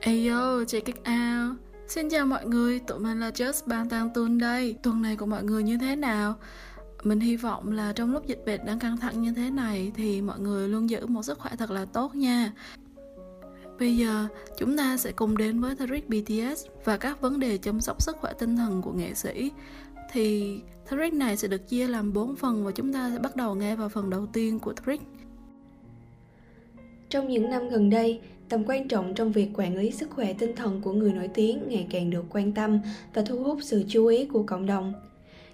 Ayo, check it out. Xin chào mọi người, tụi mình là Just Ban Tang Tun đây. Tuần này của mọi người như thế nào? Mình hy vọng là trong lúc dịch bệnh đang căng thẳng như thế này thì mọi người luôn giữ một sức khỏe thật là tốt nha. Bây giờ, chúng ta sẽ cùng đến với Tariq BTS và các vấn đề chăm sóc sức khỏe tinh thần của nghệ sĩ. Thì Tariq này sẽ được chia làm 4 phần và chúng ta sẽ bắt đầu nghe vào phần đầu tiên của Tariq. Trong những năm gần đây, tầm quan trọng trong việc quản lý sức khỏe tinh thần của người nổi tiếng ngày càng được quan tâm và thu hút sự chú ý của cộng đồng.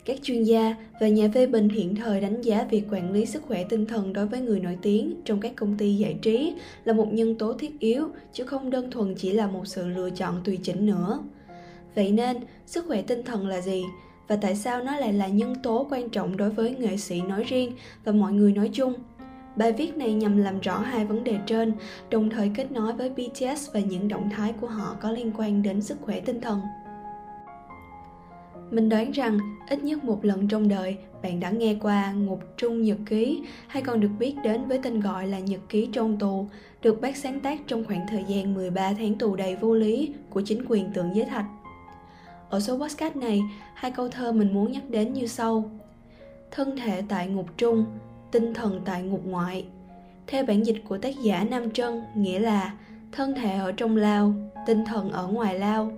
Các chuyên gia và nhà phê bình hiện thời đánh giá việc quản lý sức khỏe tinh thần đối với người nổi tiếng trong các công ty giải trí là một nhân tố thiết yếu chứ không đơn thuần chỉ là một sự lựa chọn tùy chỉnh nữa. Vậy nên, sức khỏe tinh thần là gì và tại sao nó lại là nhân tố quan trọng đối với nghệ sĩ nói riêng và mọi người nói chung? Bài viết này nhằm làm rõ hai vấn đề trên, đồng thời kết nối với BTS và những động thái của họ có liên quan đến sức khỏe tinh thần. Mình đoán rằng ít nhất một lần trong đời bạn đã nghe qua Ngục Trung Nhật Ký hay còn được biết đến với tên gọi là Nhật Ký trong tù, được bác sáng tác trong khoảng thời gian 13 tháng tù đầy vô lý của chính quyền tượng giới thạch. Ở số podcast này, hai câu thơ mình muốn nhắc đến như sau. Thân thể tại ngục trung, tinh thần tại ngục ngoại. Theo bản dịch của tác giả Nam Trân, nghĩa là thân thể ở trong lao, tinh thần ở ngoài lao.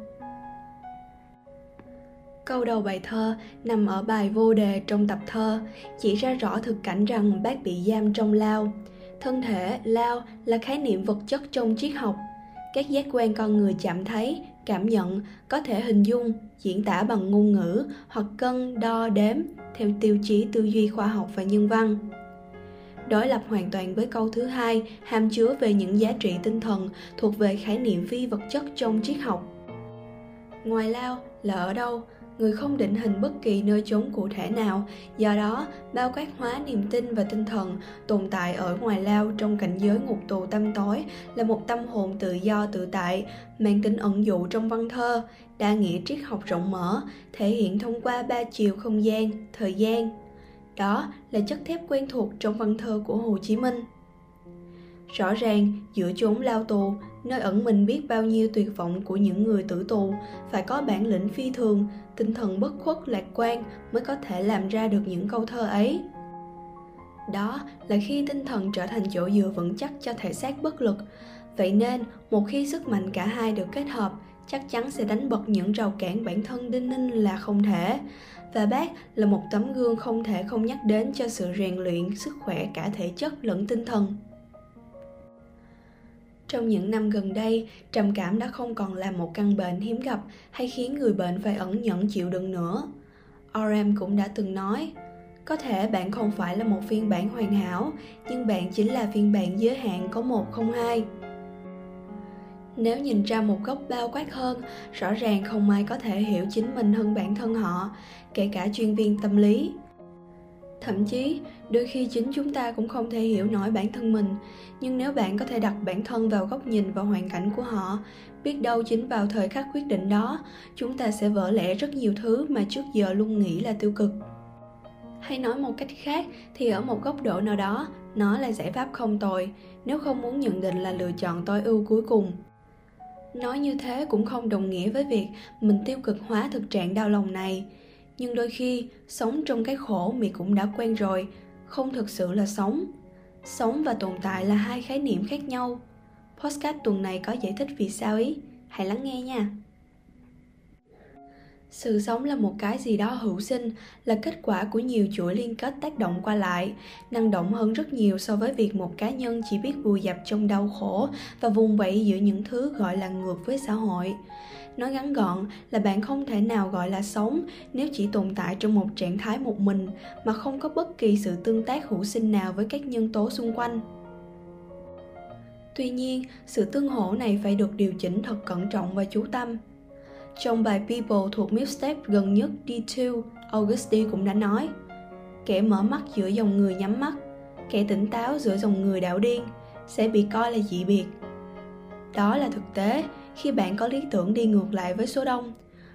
Câu đầu bài thơ nằm ở bài vô đề trong tập thơ, chỉ ra rõ thực cảnh rằng bác bị giam trong lao. Thân thể, lao là khái niệm vật chất trong triết học. Các giác quan con người chạm thấy, cảm nhận, có thể hình dung, diễn tả bằng ngôn ngữ hoặc cân, đo, đếm theo tiêu chí tư duy khoa học và nhân văn đối lập hoàn toàn với câu thứ hai, hàm chứa về những giá trị tinh thần thuộc về khái niệm phi vật chất trong triết học. Ngoài lao, là ở đâu? Người không định hình bất kỳ nơi chốn cụ thể nào. Do đó, bao quát hóa niềm tin và tinh thần tồn tại ở ngoài lao trong cảnh giới ngục tù tâm tối là một tâm hồn tự do tự tại, mang tính ẩn dụ trong văn thơ, đa nghĩa triết học rộng mở, thể hiện thông qua ba chiều không gian, thời gian đó là chất thép quen thuộc trong văn thơ của Hồ Chí Minh. Rõ ràng, giữa chốn lao tù, nơi ẩn mình biết bao nhiêu tuyệt vọng của những người tử tù, phải có bản lĩnh phi thường, tinh thần bất khuất lạc quan mới có thể làm ra được những câu thơ ấy. Đó là khi tinh thần trở thành chỗ dựa vững chắc cho thể xác bất lực. Vậy nên, một khi sức mạnh cả hai được kết hợp, chắc chắn sẽ đánh bật những rào cản bản thân đinh ninh là không thể và bác là một tấm gương không thể không nhắc đến cho sự rèn luyện sức khỏe cả thể chất lẫn tinh thần. Trong những năm gần đây, trầm cảm đã không còn là một căn bệnh hiếm gặp hay khiến người bệnh phải ẩn nhẫn chịu đựng nữa. Rm cũng đã từng nói, có thể bạn không phải là một phiên bản hoàn hảo, nhưng bạn chính là phiên bản giới hạn có một không hai nếu nhìn ra một góc bao quát hơn, rõ ràng không ai có thể hiểu chính mình hơn bản thân họ, kể cả chuyên viên tâm lý. Thậm chí, đôi khi chính chúng ta cũng không thể hiểu nổi bản thân mình. Nhưng nếu bạn có thể đặt bản thân vào góc nhìn và hoàn cảnh của họ, biết đâu chính vào thời khắc quyết định đó, chúng ta sẽ vỡ lẽ rất nhiều thứ mà trước giờ luôn nghĩ là tiêu cực. Hay nói một cách khác thì ở một góc độ nào đó, nó là giải pháp không tồi, nếu không muốn nhận định là lựa chọn tối ưu cuối cùng nói như thế cũng không đồng nghĩa với việc mình tiêu cực hóa thực trạng đau lòng này. Nhưng đôi khi, sống trong cái khổ mì cũng đã quen rồi, không thực sự là sống. Sống và tồn tại là hai khái niệm khác nhau. Postcard tuần này có giải thích vì sao ý. Hãy lắng nghe nha sự sống là một cái gì đó hữu sinh, là kết quả của nhiều chuỗi liên kết tác động qua lại, năng động hơn rất nhiều so với việc một cá nhân chỉ biết vùi dập trong đau khổ và vùng vẫy giữa những thứ gọi là ngược với xã hội. Nói ngắn gọn là bạn không thể nào gọi là sống nếu chỉ tồn tại trong một trạng thái một mình mà không có bất kỳ sự tương tác hữu sinh nào với các nhân tố xung quanh. Tuy nhiên, sự tương hỗ này phải được điều chỉnh thật cẩn trọng và chú tâm trong bài People thuộc mixtape gần nhất D2, Augusti cũng đã nói Kẻ mở mắt giữa dòng người nhắm mắt, kẻ tỉnh táo giữa dòng người đảo điên sẽ bị coi là dị biệt. Đó là thực tế khi bạn có lý tưởng đi ngược lại với số đông.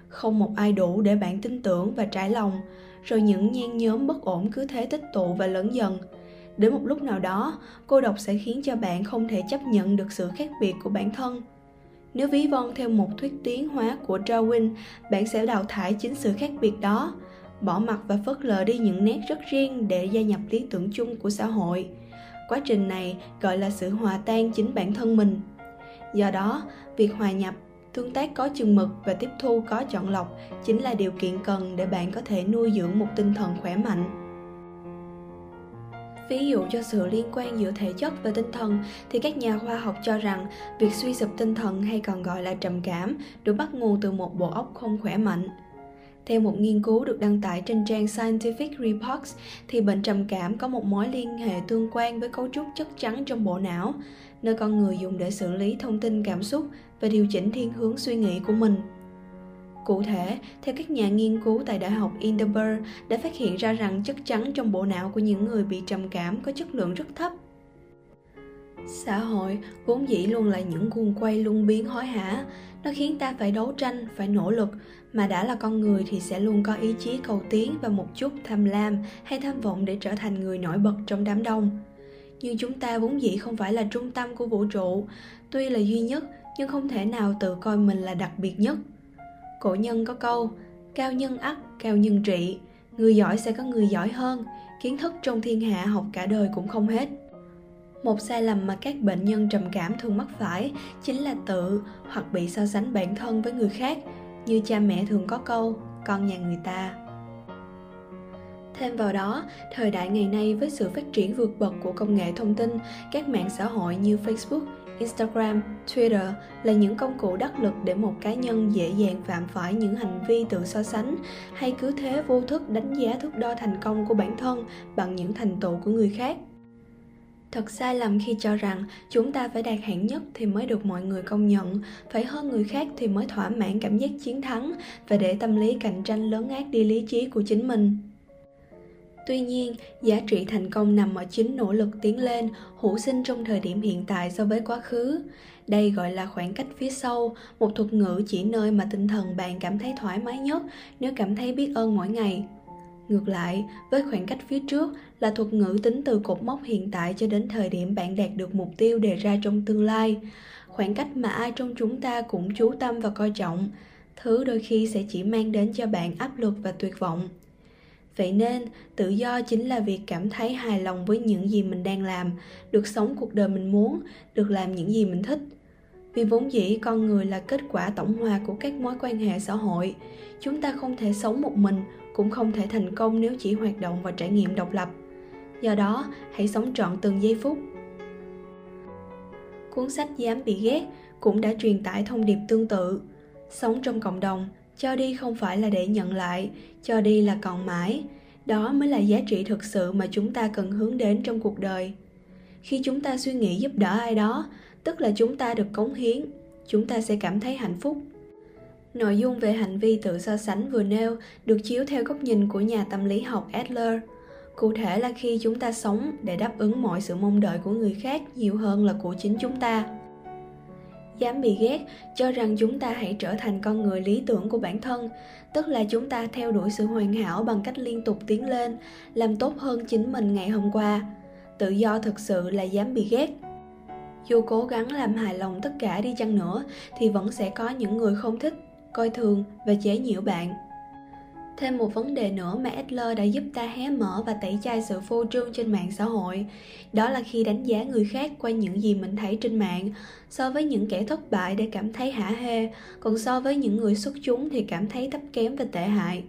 Không một ai đủ để bạn tin tưởng và trải lòng, rồi những nhen nhóm bất ổn cứ thế tích tụ và lớn dần. Đến một lúc nào đó, cô độc sẽ khiến cho bạn không thể chấp nhận được sự khác biệt của bản thân – nếu ví von theo một thuyết tiến hóa của Darwin, bạn sẽ đào thải chính sự khác biệt đó, bỏ mặt và phớt lờ đi những nét rất riêng để gia nhập lý tưởng chung của xã hội. Quá trình này gọi là sự hòa tan chính bản thân mình. Do đó, việc hòa nhập, tương tác có chừng mực và tiếp thu có chọn lọc chính là điều kiện cần để bạn có thể nuôi dưỡng một tinh thần khỏe mạnh ví dụ cho sự liên quan giữa thể chất và tinh thần thì các nhà khoa học cho rằng việc suy sụp tinh thần hay còn gọi là trầm cảm được bắt nguồn từ một bộ óc không khỏe mạnh theo một nghiên cứu được đăng tải trên trang Scientific Reports, thì bệnh trầm cảm có một mối liên hệ tương quan với cấu trúc chất trắng trong bộ não, nơi con người dùng để xử lý thông tin cảm xúc và điều chỉnh thiên hướng suy nghĩ của mình. Cụ thể, theo các nhà nghiên cứu tại Đại học Edinburgh đã phát hiện ra rằng chất trắng trong bộ não của những người bị trầm cảm có chất lượng rất thấp. Xã hội vốn dĩ luôn là những guồng quay luôn biến hối hả, nó khiến ta phải đấu tranh, phải nỗ lực, mà đã là con người thì sẽ luôn có ý chí cầu tiến và một chút tham lam hay tham vọng để trở thành người nổi bật trong đám đông. Nhưng chúng ta vốn dĩ không phải là trung tâm của vũ trụ, tuy là duy nhất nhưng không thể nào tự coi mình là đặc biệt nhất cổ nhân có câu cao nhân ắt cao nhân trị. Người giỏi sẽ có người giỏi hơn. Kiến thức trong thiên hạ học cả đời cũng không hết. Một sai lầm mà các bệnh nhân trầm cảm thường mắc phải chính là tự hoặc bị so sánh bản thân với người khác. Như cha mẹ thường có câu con nhà người ta. Thêm vào đó, thời đại ngày nay với sự phát triển vượt bậc của công nghệ thông tin, các mạng xã hội như Facebook, Instagram, Twitter là những công cụ đắc lực để một cá nhân dễ dàng phạm phải những hành vi tự so sánh hay cứ thế vô thức đánh giá thước đo thành công của bản thân bằng những thành tựu của người khác. Thật sai lầm khi cho rằng chúng ta phải đạt hạng nhất thì mới được mọi người công nhận, phải hơn người khác thì mới thỏa mãn cảm giác chiến thắng và để tâm lý cạnh tranh lớn ác đi lý trí của chính mình. Tuy nhiên, giá trị thành công nằm ở chính nỗ lực tiến lên, hữu sinh trong thời điểm hiện tại so với quá khứ. Đây gọi là khoảng cách phía sau, một thuật ngữ chỉ nơi mà tinh thần bạn cảm thấy thoải mái nhất nếu cảm thấy biết ơn mỗi ngày. Ngược lại, với khoảng cách phía trước là thuật ngữ tính từ cột mốc hiện tại cho đến thời điểm bạn đạt được mục tiêu đề ra trong tương lai. Khoảng cách mà ai trong chúng ta cũng chú tâm và coi trọng, thứ đôi khi sẽ chỉ mang đến cho bạn áp lực và tuyệt vọng vậy nên, tự do chính là việc cảm thấy hài lòng với những gì mình đang làm, được sống cuộc đời mình muốn, được làm những gì mình thích. Vì vốn dĩ con người là kết quả tổng hòa của các mối quan hệ xã hội. Chúng ta không thể sống một mình, cũng không thể thành công nếu chỉ hoạt động và trải nghiệm độc lập. Do đó, hãy sống trọn từng giây phút. Cuốn sách dám bị ghét cũng đã truyền tải thông điệp tương tự. Sống trong cộng đồng cho đi không phải là để nhận lại, cho đi là còn mãi. Đó mới là giá trị thực sự mà chúng ta cần hướng đến trong cuộc đời. Khi chúng ta suy nghĩ giúp đỡ ai đó, tức là chúng ta được cống hiến, chúng ta sẽ cảm thấy hạnh phúc. Nội dung về hành vi tự so sánh vừa nêu được chiếu theo góc nhìn của nhà tâm lý học adler. Cụ thể là khi chúng ta sống để đáp ứng mọi sự mong đợi của người khác nhiều hơn là của chính chúng ta dám bị ghét, cho rằng chúng ta hãy trở thành con người lý tưởng của bản thân. Tức là chúng ta theo đuổi sự hoàn hảo bằng cách liên tục tiến lên, làm tốt hơn chính mình ngày hôm qua. Tự do thực sự là dám bị ghét. Dù cố gắng làm hài lòng tất cả đi chăng nữa, thì vẫn sẽ có những người không thích, coi thường và chế nhiễu bạn. Thêm một vấn đề nữa mà Adler đã giúp ta hé mở và tẩy chay sự phô trương trên mạng xã hội, đó là khi đánh giá người khác qua những gì mình thấy trên mạng, so với những kẻ thất bại để cảm thấy hả hê, còn so với những người xuất chúng thì cảm thấy thấp kém và tệ hại.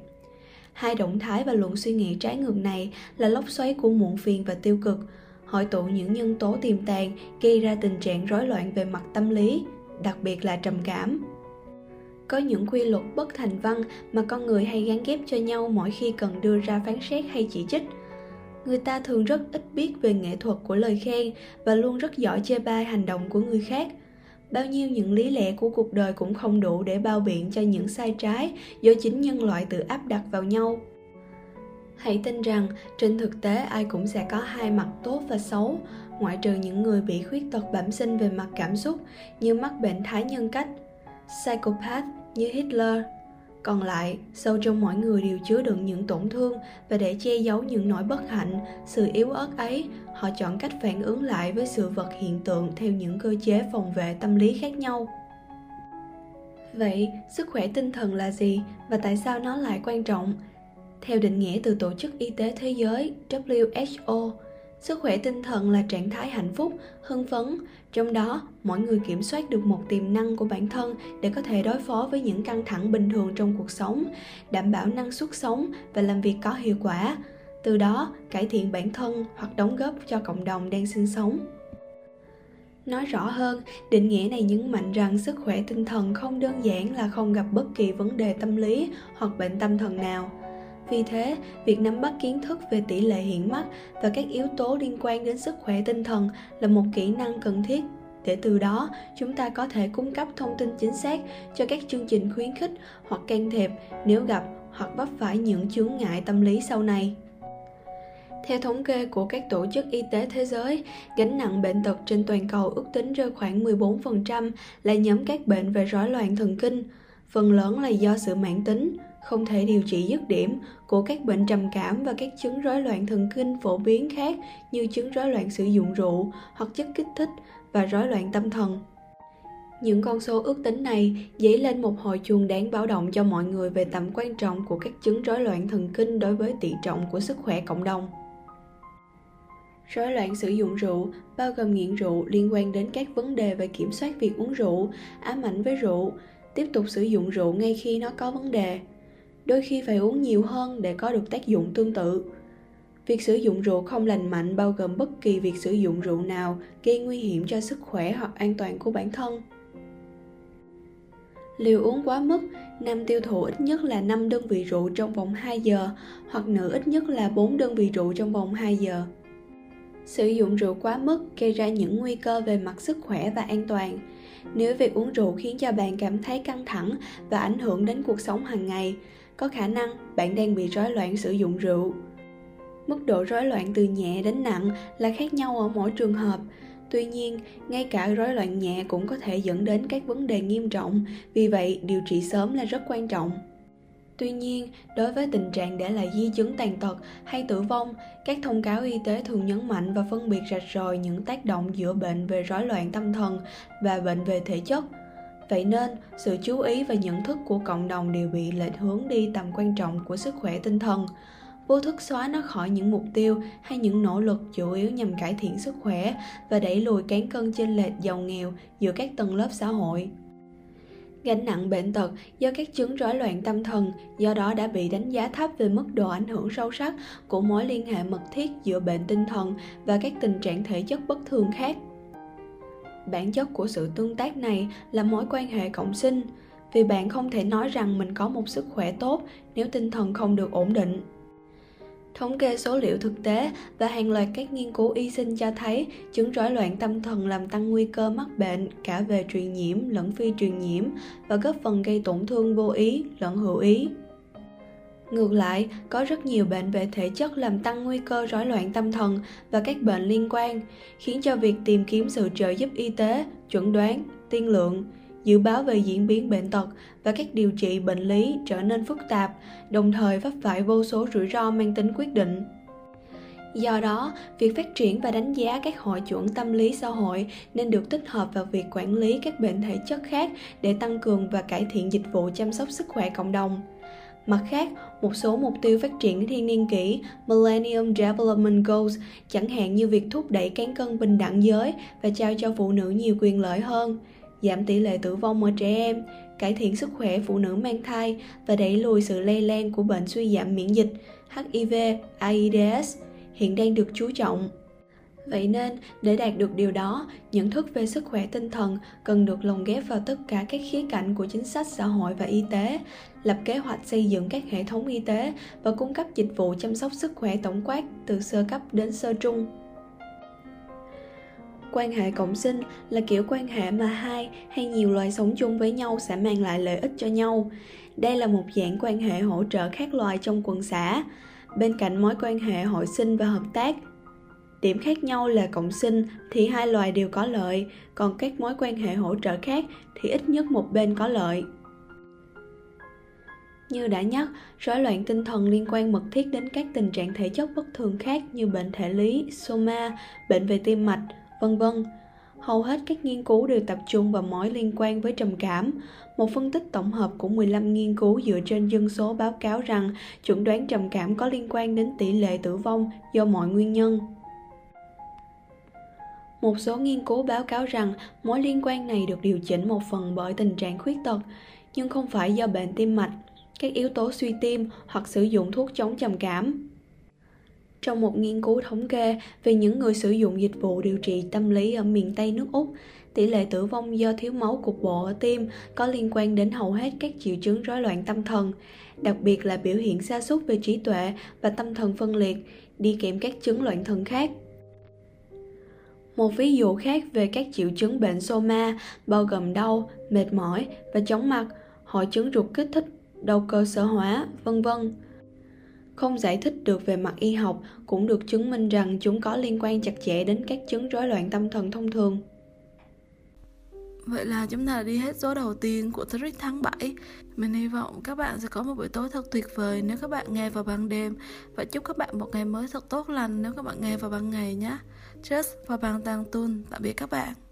Hai động thái và luận suy nghĩ trái ngược này là lốc xoáy của muộn phiền và tiêu cực, hội tụ những nhân tố tiềm tàng gây ra tình trạng rối loạn về mặt tâm lý, đặc biệt là trầm cảm có những quy luật bất thành văn mà con người hay gắn ghép cho nhau mỗi khi cần đưa ra phán xét hay chỉ trích. Người ta thường rất ít biết về nghệ thuật của lời khen và luôn rất giỏi chê bai hành động của người khác. Bao nhiêu những lý lẽ của cuộc đời cũng không đủ để bao biện cho những sai trái do chính nhân loại tự áp đặt vào nhau. Hãy tin rằng, trên thực tế, ai cũng sẽ có hai mặt tốt và xấu. Ngoại trừ những người bị khuyết tật bẩm sinh về mặt cảm xúc, như mắc bệnh thái nhân cách psychopath như Hitler. Còn lại, sâu trong mỗi người đều chứa đựng những tổn thương và để che giấu những nỗi bất hạnh, sự yếu ớt ấy, họ chọn cách phản ứng lại với sự vật hiện tượng theo những cơ chế phòng vệ tâm lý khác nhau. Vậy, sức khỏe tinh thần là gì và tại sao nó lại quan trọng? Theo định nghĩa từ Tổ chức Y tế Thế giới WHO, sức khỏe tinh thần là trạng thái hạnh phúc, hưng phấn, trong đó mỗi người kiểm soát được một tiềm năng của bản thân để có thể đối phó với những căng thẳng bình thường trong cuộc sống, đảm bảo năng suất sống và làm việc có hiệu quả, từ đó cải thiện bản thân hoặc đóng góp cho cộng đồng đang sinh sống. Nói rõ hơn, định nghĩa này nhấn mạnh rằng sức khỏe tinh thần không đơn giản là không gặp bất kỳ vấn đề tâm lý hoặc bệnh tâm thần nào. Vì thế, việc nắm bắt kiến thức về tỷ lệ hiện mắc và các yếu tố liên quan đến sức khỏe tinh thần là một kỹ năng cần thiết để từ đó chúng ta có thể cung cấp thông tin chính xác cho các chương trình khuyến khích hoặc can thiệp nếu gặp hoặc vấp phải những chướng ngại tâm lý sau này. Theo thống kê của các tổ chức y tế thế giới, gánh nặng bệnh tật trên toàn cầu ước tính rơi khoảng 14% là nhóm các bệnh về rối loạn thần kinh, phần lớn là do sự mãn tính, không thể điều trị dứt điểm của các bệnh trầm cảm và các chứng rối loạn thần kinh phổ biến khác như chứng rối loạn sử dụng rượu hoặc chất kích thích và rối loạn tâm thần. Những con số ước tính này dấy lên một hồi chuông đáng báo động cho mọi người về tầm quan trọng của các chứng rối loạn thần kinh đối với tỷ trọng của sức khỏe cộng đồng. Rối loạn sử dụng rượu bao gồm nghiện rượu liên quan đến các vấn đề về kiểm soát việc uống rượu, ám ảnh với rượu, tiếp tục sử dụng rượu ngay khi nó có vấn đề. Đôi khi phải uống nhiều hơn để có được tác dụng tương tự. Việc sử dụng rượu không lành mạnh bao gồm bất kỳ việc sử dụng rượu nào gây nguy hiểm cho sức khỏe hoặc an toàn của bản thân. Liều uống quá mức, nam tiêu thụ ít nhất là 5 đơn vị rượu trong vòng 2 giờ hoặc nữ ít nhất là 4 đơn vị rượu trong vòng 2 giờ. Sử dụng rượu quá mức gây ra những nguy cơ về mặt sức khỏe và an toàn. Nếu việc uống rượu khiến cho bạn cảm thấy căng thẳng và ảnh hưởng đến cuộc sống hàng ngày, có khả năng bạn đang bị rối loạn sử dụng rượu. Mức độ rối loạn từ nhẹ đến nặng là khác nhau ở mỗi trường hợp. Tuy nhiên, ngay cả rối loạn nhẹ cũng có thể dẫn đến các vấn đề nghiêm trọng, vì vậy điều trị sớm là rất quan trọng. Tuy nhiên, đối với tình trạng để lại di chứng tàn tật hay tử vong, các thông cáo y tế thường nhấn mạnh và phân biệt rạch ròi những tác động giữa bệnh về rối loạn tâm thần và bệnh về thể chất. Vậy nên, sự chú ý và nhận thức của cộng đồng đều bị lệch hướng đi tầm quan trọng của sức khỏe tinh thần. Vô thức xóa nó khỏi những mục tiêu hay những nỗ lực chủ yếu nhằm cải thiện sức khỏe và đẩy lùi cán cân chênh lệch giàu nghèo giữa các tầng lớp xã hội gánh nặng bệnh tật do các chứng rối loạn tâm thần, do đó đã bị đánh giá thấp về mức độ ảnh hưởng sâu sắc của mối liên hệ mật thiết giữa bệnh tinh thần và các tình trạng thể chất bất thường khác. Bản chất của sự tương tác này là mối quan hệ cộng sinh, vì bạn không thể nói rằng mình có một sức khỏe tốt nếu tinh thần không được ổn định thống kê số liệu thực tế và hàng loạt các nghiên cứu y sinh cho thấy chứng rối loạn tâm thần làm tăng nguy cơ mắc bệnh cả về truyền nhiễm lẫn phi truyền nhiễm và góp phần gây tổn thương vô ý lẫn hữu ý. Ngược lại, có rất nhiều bệnh về thể chất làm tăng nguy cơ rối loạn tâm thần và các bệnh liên quan, khiến cho việc tìm kiếm sự trợ giúp y tế, chuẩn đoán, tiên lượng, dự báo về diễn biến bệnh tật và các điều trị bệnh lý trở nên phức tạp, đồng thời vấp phải vô số rủi ro mang tính quyết định. Do đó, việc phát triển và đánh giá các hội chuẩn tâm lý xã hội nên được tích hợp vào việc quản lý các bệnh thể chất khác để tăng cường và cải thiện dịch vụ chăm sóc sức khỏe cộng đồng. Mặt khác, một số mục tiêu phát triển thiên niên kỷ Millennium Development Goals, chẳng hạn như việc thúc đẩy cán cân bình đẳng giới và trao cho phụ nữ nhiều quyền lợi hơn, giảm tỷ lệ tử vong ở trẻ em, cải thiện sức khỏe phụ nữ mang thai và đẩy lùi sự lây lan của bệnh suy giảm miễn dịch HIV, AIDS hiện đang được chú trọng. Vậy nên, để đạt được điều đó, nhận thức về sức khỏe tinh thần cần được lồng ghép vào tất cả các khía cạnh của chính sách xã hội và y tế, lập kế hoạch xây dựng các hệ thống y tế và cung cấp dịch vụ chăm sóc sức khỏe tổng quát từ sơ cấp đến sơ trung quan hệ cộng sinh là kiểu quan hệ mà hai hay nhiều loài sống chung với nhau sẽ mang lại lợi ích cho nhau. Đây là một dạng quan hệ hỗ trợ khác loài trong quần xã. Bên cạnh mối quan hệ hội sinh và hợp tác điểm khác nhau là cộng sinh thì hai loài đều có lợi còn các mối quan hệ hỗ trợ khác thì ít nhất một bên có lợi. Như đã nhắc, rối loạn tinh thần liên quan mật thiết đến các tình trạng thể chất bất thường khác như bệnh thể lý, soma, bệnh về tim mạch, vân vân. hầu hết các nghiên cứu đều tập trung vào mối liên quan với trầm cảm. Một phân tích tổng hợp của 15 nghiên cứu dựa trên dân số báo cáo rằng chuẩn đoán trầm cảm có liên quan đến tỷ lệ tử vong do mọi nguyên nhân. Một số nghiên cứu báo cáo rằng mối liên quan này được điều chỉnh một phần bởi tình trạng khuyết tật, nhưng không phải do bệnh tim mạch, các yếu tố suy tim hoặc sử dụng thuốc chống trầm cảm. Trong một nghiên cứu thống kê về những người sử dụng dịch vụ điều trị tâm lý ở miền Tây nước Úc, tỷ lệ tử vong do thiếu máu cục bộ ở tim có liên quan đến hầu hết các triệu chứng rối loạn tâm thần, đặc biệt là biểu hiện sa sút về trí tuệ và tâm thần phân liệt, đi kèm các chứng loạn thần khác. Một ví dụ khác về các triệu chứng bệnh soma bao gồm đau, mệt mỏi và chóng mặt, hội chứng ruột kích thích, đau cơ sở hóa, vân vân. Không giải thích được về mặt y học, cũng được chứng minh rằng chúng có liên quan chặt chẽ đến các chứng rối loạn tâm thần thông thường. Vậy là chúng ta đã đi hết số đầu tiên của Trick tháng 7 Mình hy vọng các bạn sẽ có một buổi tối thật tuyệt vời nếu các bạn nghe vào ban đêm. Và chúc các bạn một ngày mới thật tốt lành nếu các bạn nghe vào ban ngày nhé. Just và bằng tàng tun Tạm biệt các bạn.